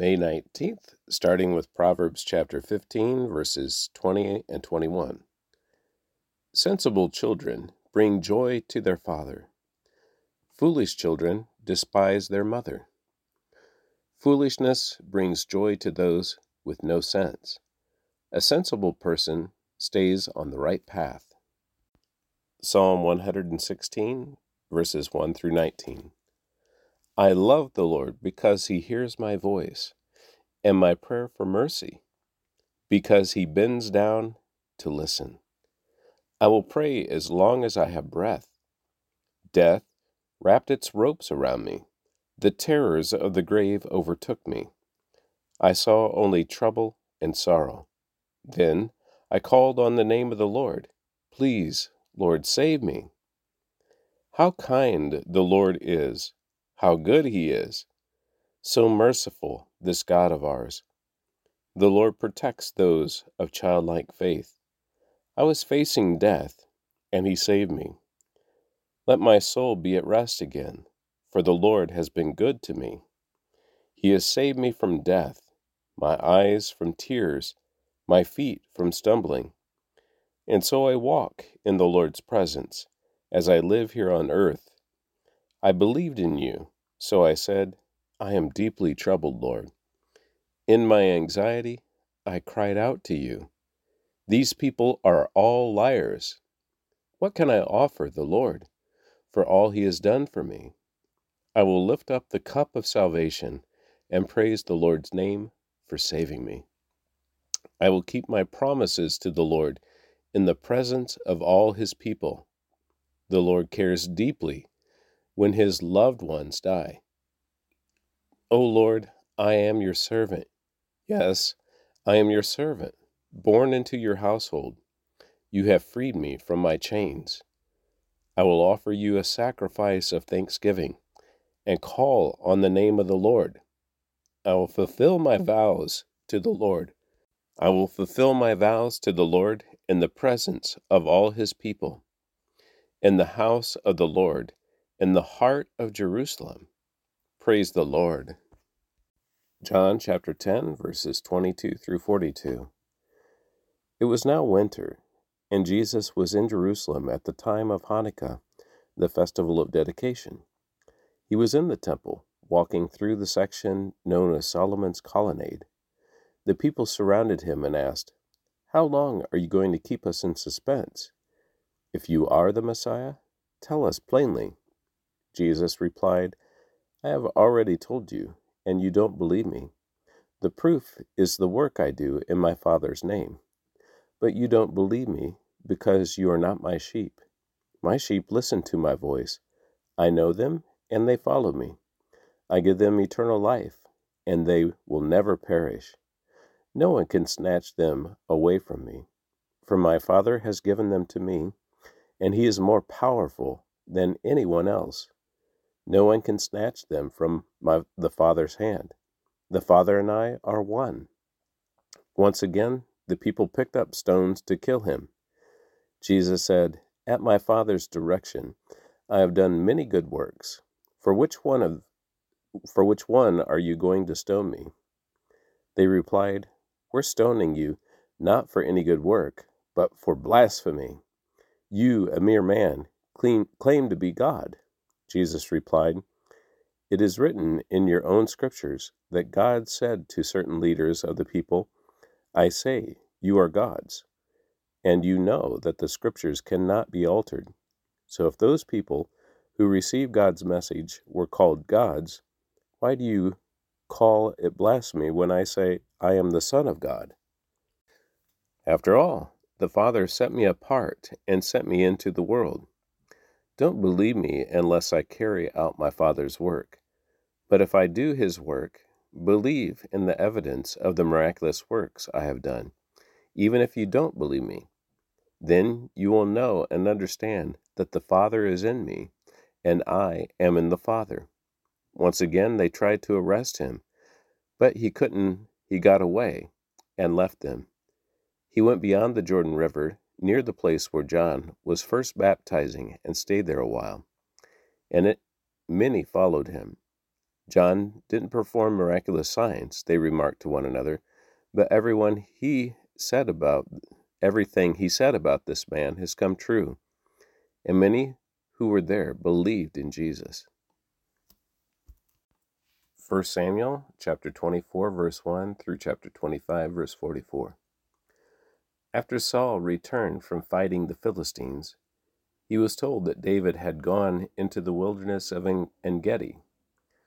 May 19th, starting with Proverbs chapter 15, verses 20 and 21. Sensible children bring joy to their father. Foolish children despise their mother. Foolishness brings joy to those with no sense. A sensible person stays on the right path. Psalm 116, verses 1 through 19. I love the Lord because he hears my voice and my prayer for mercy, because he bends down to listen. I will pray as long as I have breath. Death wrapped its ropes around me. The terrors of the grave overtook me. I saw only trouble and sorrow. Then I called on the name of the Lord. Please, Lord, save me. How kind the Lord is! How good he is! So merciful, this God of ours. The Lord protects those of childlike faith. I was facing death, and he saved me. Let my soul be at rest again, for the Lord has been good to me. He has saved me from death, my eyes from tears, my feet from stumbling. And so I walk in the Lord's presence as I live here on earth I believed in you, so I said, I am deeply troubled, Lord. In my anxiety, I cried out to you. These people are all liars. What can I offer the Lord for all he has done for me? I will lift up the cup of salvation and praise the Lord's name for saving me. I will keep my promises to the Lord in the presence of all his people. The Lord cares deeply when his loved ones die. O Lord, I am your servant. Yes, I am your servant, born into your household. You have freed me from my chains. I will offer you a sacrifice of thanksgiving and call on the name of the Lord. I will fulfill my mm. vows to the Lord. I will fulfill my vows to the Lord in the presence of all his people, in the house of the Lord in the heart of Jerusalem. Praise the Lord. John chapter 10, verses 22 through 42. It was now winter, and Jesus was in Jerusalem at the time of Hanukkah, the festival of dedication. He was in the temple, walking through the section known as Solomon's Colonnade. The people surrounded him and asked, How long are you going to keep us in suspense? If you are the Messiah, tell us plainly. Jesus replied, I have already told you, and you don't believe me. The proof is the work I do in my Father's name. But you don't believe me because you are not my sheep. My sheep listen to my voice. I know them, and they follow me. I give them eternal life, and they will never perish. No one can snatch them away from me. For my Father has given them to me, and he is more powerful than anyone else. No one can snatch them from my, the Father's hand. The Father and I are one. Once again, the people picked up stones to kill him. Jesus said, At my Father's direction, I have done many good works. For which one of for which one are you going to stone me? They replied, We're stoning you not for any good work, but for blasphemy. You, a mere man, claim, claim to be God. Jesus replied, It is written in your own scriptures that God said to certain leaders of the people, I say, you are gods, and you know that the scriptures cannot be altered. So if those people who received God's message were called gods, why do you call it blasphemy when I say, I am the Son of God? After all, the Father set me apart and sent me into the world. Don't believe me unless I carry out my Father's work. But if I do his work, believe in the evidence of the miraculous works I have done, even if you don't believe me. Then you will know and understand that the Father is in me, and I am in the Father. Once again they tried to arrest him, but he couldn't. He got away and left them. He went beyond the Jordan River near the place where John was first baptizing and stayed there a while. And it, many followed him. John didn't perform miraculous signs, they remarked to one another, but everyone he said about everything he said about this man has come true. And many who were there believed in Jesus. 1 Samuel chapter 24 verse 1 through chapter 25 verse 44. After Saul returned from fighting the Philistines, he was told that David had gone into the wilderness of En Gedi.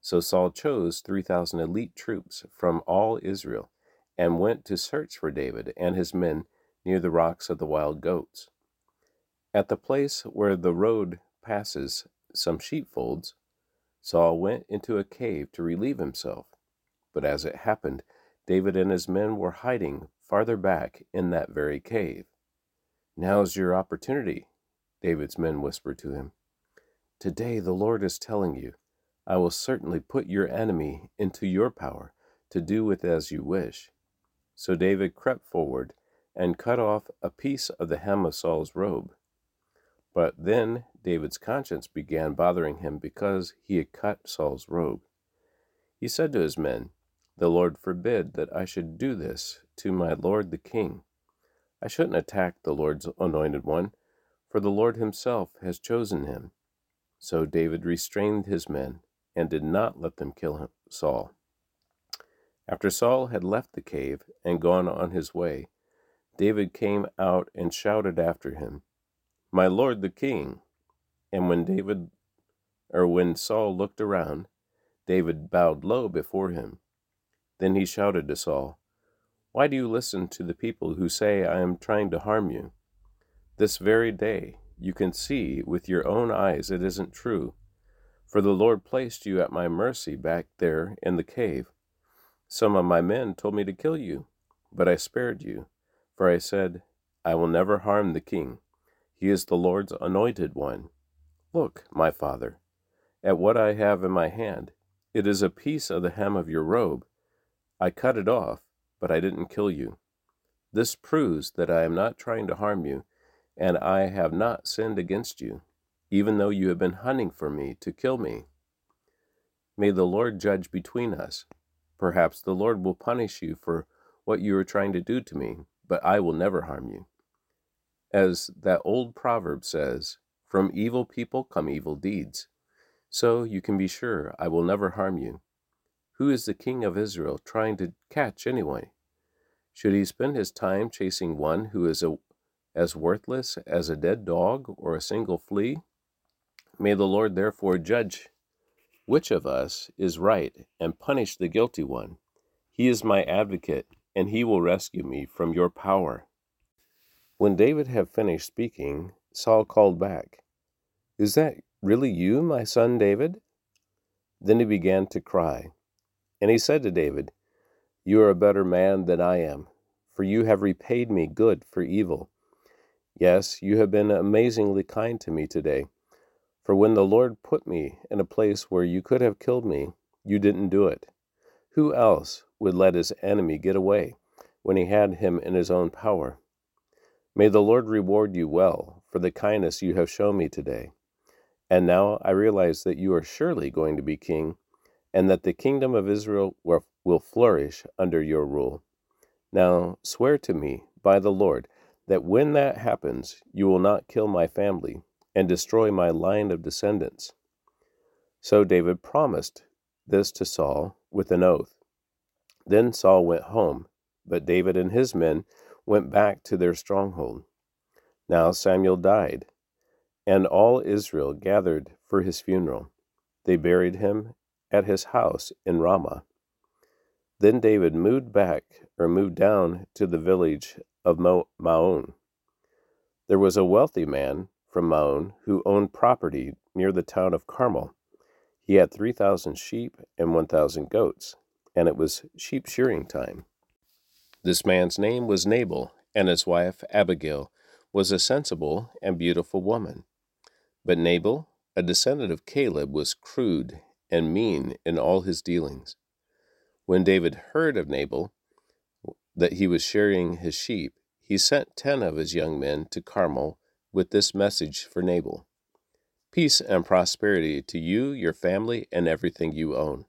So Saul chose 3,000 elite troops from all Israel and went to search for David and his men near the rocks of the wild goats. At the place where the road passes some sheepfolds, Saul went into a cave to relieve himself. But as it happened, David and his men were hiding farther back in that very cave. Now's your opportunity, David's men whispered to him. Today the Lord is telling you, I will certainly put your enemy into your power to do with as you wish. So David crept forward and cut off a piece of the hem of Saul's robe. But then David's conscience began bothering him because he had cut Saul's robe. He said to his men, The Lord forbid that I should do this to my lord the king. I shouldn't attack the Lord's anointed one, for the Lord himself has chosen him. So David restrained his men and did not let them kill Saul. After Saul had left the cave and gone on his way, David came out and shouted after him, My lord the king. And when David or when Saul looked around, David bowed low before him. Then he shouted to Saul, Why do you listen to the people who say I am trying to harm you? This very day you can see with your own eyes it isn't true, for the Lord placed you at my mercy back there in the cave. Some of my men told me to kill you, but I spared you for I said, I will never harm the king. He is the Lord's anointed one. Look, my father, at what I have in my hand. It is a piece of the hem of your robe. I cut it off, but I didn't kill you. This proves that I am not trying to harm you, and I have not sinned against you, even though you have been hunting for me to kill me. May the Lord judge between us. Perhaps the Lord will punish you for what you are trying to do to me, but I will never harm you. As that old proverb says, from evil people come evil deeds. So you can be sure I will never harm you. Who is the king of Israel trying to catch anyway? Should he spend his time chasing one who is a, as worthless as a dead dog or a single flea? May the Lord therefore judge which of us is right and punish the guilty one. He is my advocate and he will rescue me from your power. When David had finished speaking, Saul called back, Is that really you, my son David? Then he began to cry. And he said to David, You are a better man than I am, for you have repaid me good for evil. Yes, you have been amazingly kind to me today. For when the Lord put me in a place where you could have killed me, you didn't do it. Who else would let his enemy get away when he had him in his own power? May the Lord reward you well for the kindness you have shown me today. And now I realize that you are surely going to be king, and that the kingdom of Israel will flourish under your rule. Now swear to me by the Lord that when that happens, you will not kill my family and destroy my line of descendants. So David promised this to Saul with an oath. Then Saul went home, but David and his men went back to their stronghold. Now Samuel died, and all Israel gathered for his funeral. They buried him at his house in Ramah. Then David moved back or moved down to the village of Maon. There was a wealthy man from Maon who owned property near the town of Carmel. He had 3,000 sheep and 1,000 goats, and it was sheep shearing time. This man's name was Nabal, and his wife Abigail was a sensible and beautiful woman. But Nabal, a descendant of Caleb, was crude and mean in all his dealings. When David heard of Nabal, that he was shearing his sheep, he sent ten of his young men to Carmel with this message for Nabal Peace and prosperity to you, your family, and everything you own.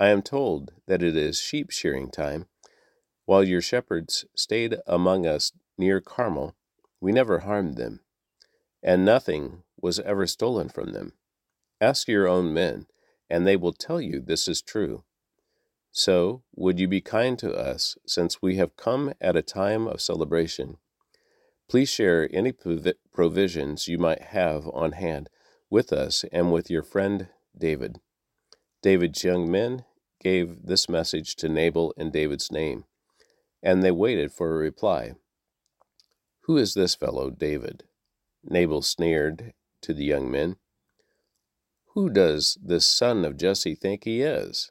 I am told that it is sheep shearing time. While your shepherds stayed among us near Carmel, we never harmed them, and nothing was ever stolen from them. Ask your own men, and they will tell you this is true. So, would you be kind to us, since we have come at a time of celebration? Please share any provisions you might have on hand with us and with your friend David. David's young men gave this message to Nabal in David's name, and they waited for a reply. Who is this fellow, David? Nabal sneered to the young men. Who does this son of Jesse think he is?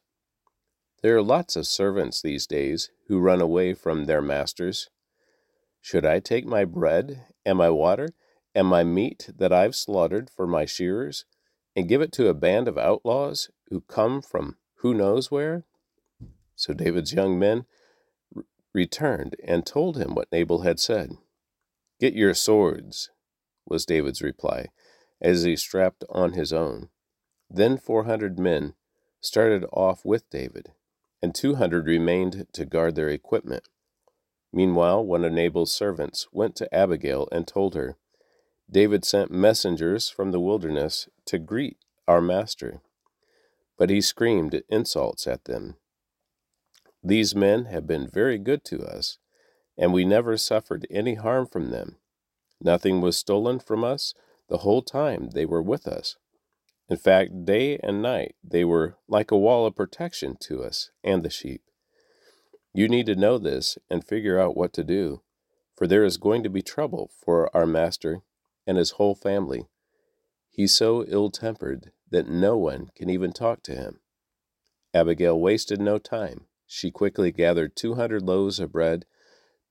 There are lots of servants these days who run away from their masters. Should I take my bread and my water and my meat that I've slaughtered for my shearers and give it to a band of outlaws who come from who knows where? So David's young men returned and told him what Nabal had said. Get your swords, was David's reply, as he strapped on his own. Then four hundred men started off with David, and two hundred remained to guard their equipment. Meanwhile, one of Nabal's servants went to Abigail and told her, David sent messengers from the wilderness to greet our master. But he screamed insults at them. These men have been very good to us, and we never suffered any harm from them. Nothing was stolen from us the whole time they were with us. In fact, day and night they were like a wall of protection to us and the sheep. You need to know this and figure out what to do, for there is going to be trouble for our master and his whole family. He's so ill tempered that no one can even talk to him. Abigail wasted no time. She quickly gathered two hundred loaves of bread,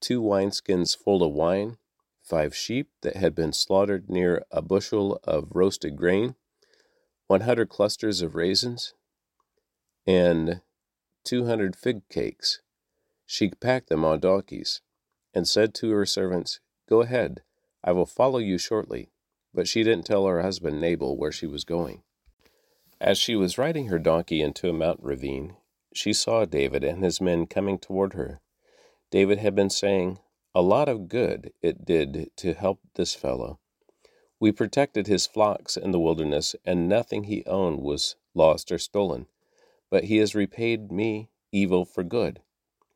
two wineskins full of wine, five sheep that had been slaughtered near a bushel of roasted grain, one hundred clusters of raisins, and two hundred fig cakes. She packed them on donkeys, and said to her servants, Go ahead, I will follow you shortly. But she didn't tell her husband Nabal where she was going. As she was riding her donkey into a mountain ravine, she saw David and his men coming toward her. David had been saying, A lot of good it did to help this fellow. We protected his flocks in the wilderness, and nothing he owned was lost or stolen. But he has repaid me evil for good.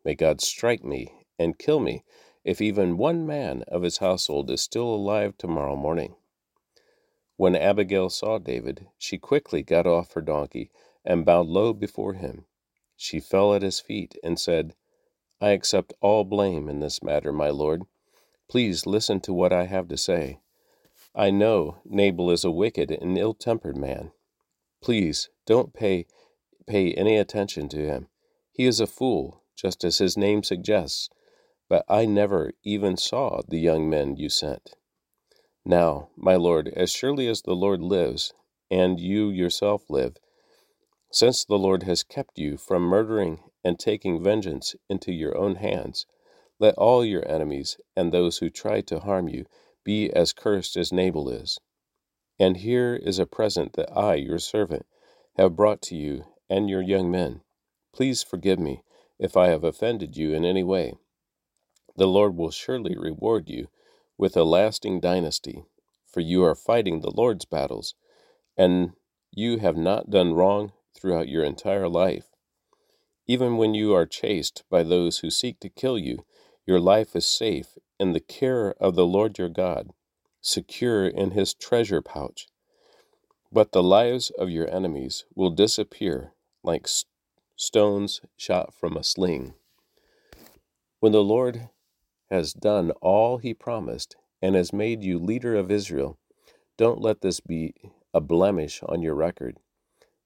May God strike me and kill me if even one man of his household is still alive tomorrow morning. When Abigail saw David, she quickly got off her donkey and bowed low before him. She fell at his feet and said, I accept all blame in this matter, my lord. Please listen to what I have to say. I know Nabal is a wicked and ill tempered man. Please don't pay, pay any attention to him. He is a fool, just as his name suggests, but I never even saw the young men you sent. Now, my Lord, as surely as the Lord lives, and you yourself live, since the Lord has kept you from murdering and taking vengeance into your own hands, let all your enemies and those who try to harm you be as cursed as Nabal is. And here is a present that I, your servant, have brought to you and your young men. Please forgive me if I have offended you in any way. The Lord will surely reward you with a lasting dynasty, for you are fighting the Lord's battles, and you have not done wrong throughout your entire life. Even when you are chased by those who seek to kill you, your life is safe in the care of the Lord your God, secure in his treasure pouch. But the lives of your enemies will disappear like stones shot from a sling. When the Lord has done all he promised and has made you leader of Israel, don't let this be a blemish on your record.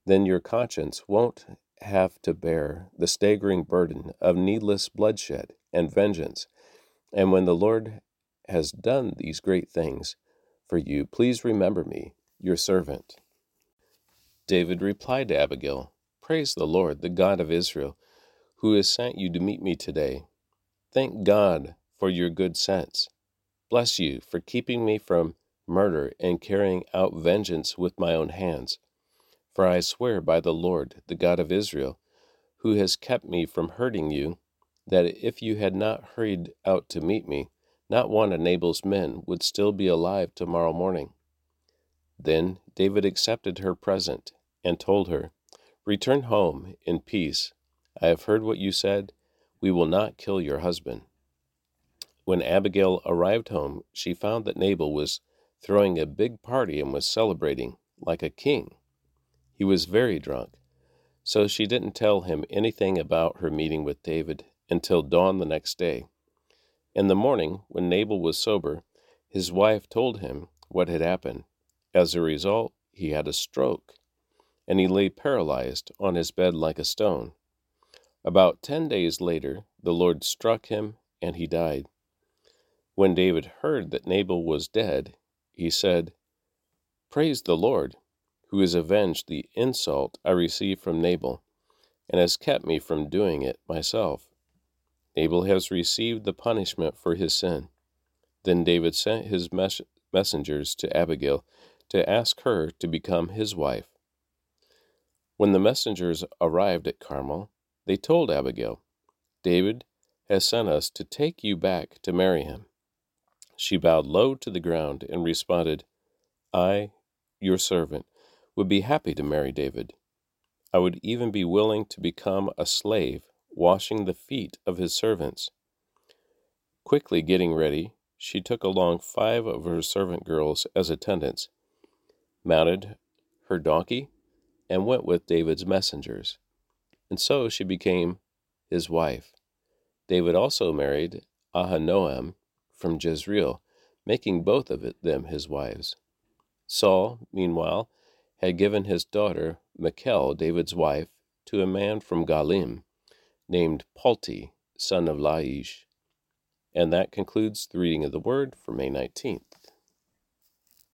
Then your conscience won't have to bear the staggering burden of needless bloodshed and vengeance. And when the Lord has done these great things for you, please remember me, your servant. David replied to Abigail, Praise the Lord, the God of Israel, who has sent you to meet me today. Thank God for your good sense. Bless you for keeping me from murder and carrying out vengeance with my own hands. For I swear by the Lord, the God of Israel, who has kept me from hurting you, that if you had not hurried out to meet me, not one of Nabal's men would still be alive tomorrow morning. Then David accepted her present and told her, Return home in peace. I have heard what you said. We will not kill your husband. When Abigail arrived home, she found that Nabal was throwing a big party and was celebrating like a king. He was very drunk, so she didn't tell him anything about her meeting with David until dawn the next day. In the morning, when Nabal was sober, his wife told him what had happened. As a result, he had a stroke, and he lay paralyzed on his bed like a stone. About ten days later, the Lord struck him, and he died. When David heard that Nabal was dead, he said, Praise the Lord, who has avenged the insult I received from Nabal, and has kept me from doing it myself. Nabal has received the punishment for his sin. Then David sent his mes- messengers to Abigail to ask her to become his wife. When the messengers arrived at Carmel, they told Abigail, David has sent us to take you back to marry him. She bowed low to the ground and responded, I, your servant, would be happy to marry David. I would even be willing to become a slave, washing the feet of his servants. Quickly getting ready, she took along five of her servant girls as attendants, mounted her donkey, and went with David's messengers. And so she became his wife. David also married Ahinoam from Jezreel, making both of them his wives. Saul, meanwhile, had given his daughter, Michal, David's wife, to a man from Gallim, named Palti, son of Laish. And that concludes the reading of the Word for May 19th.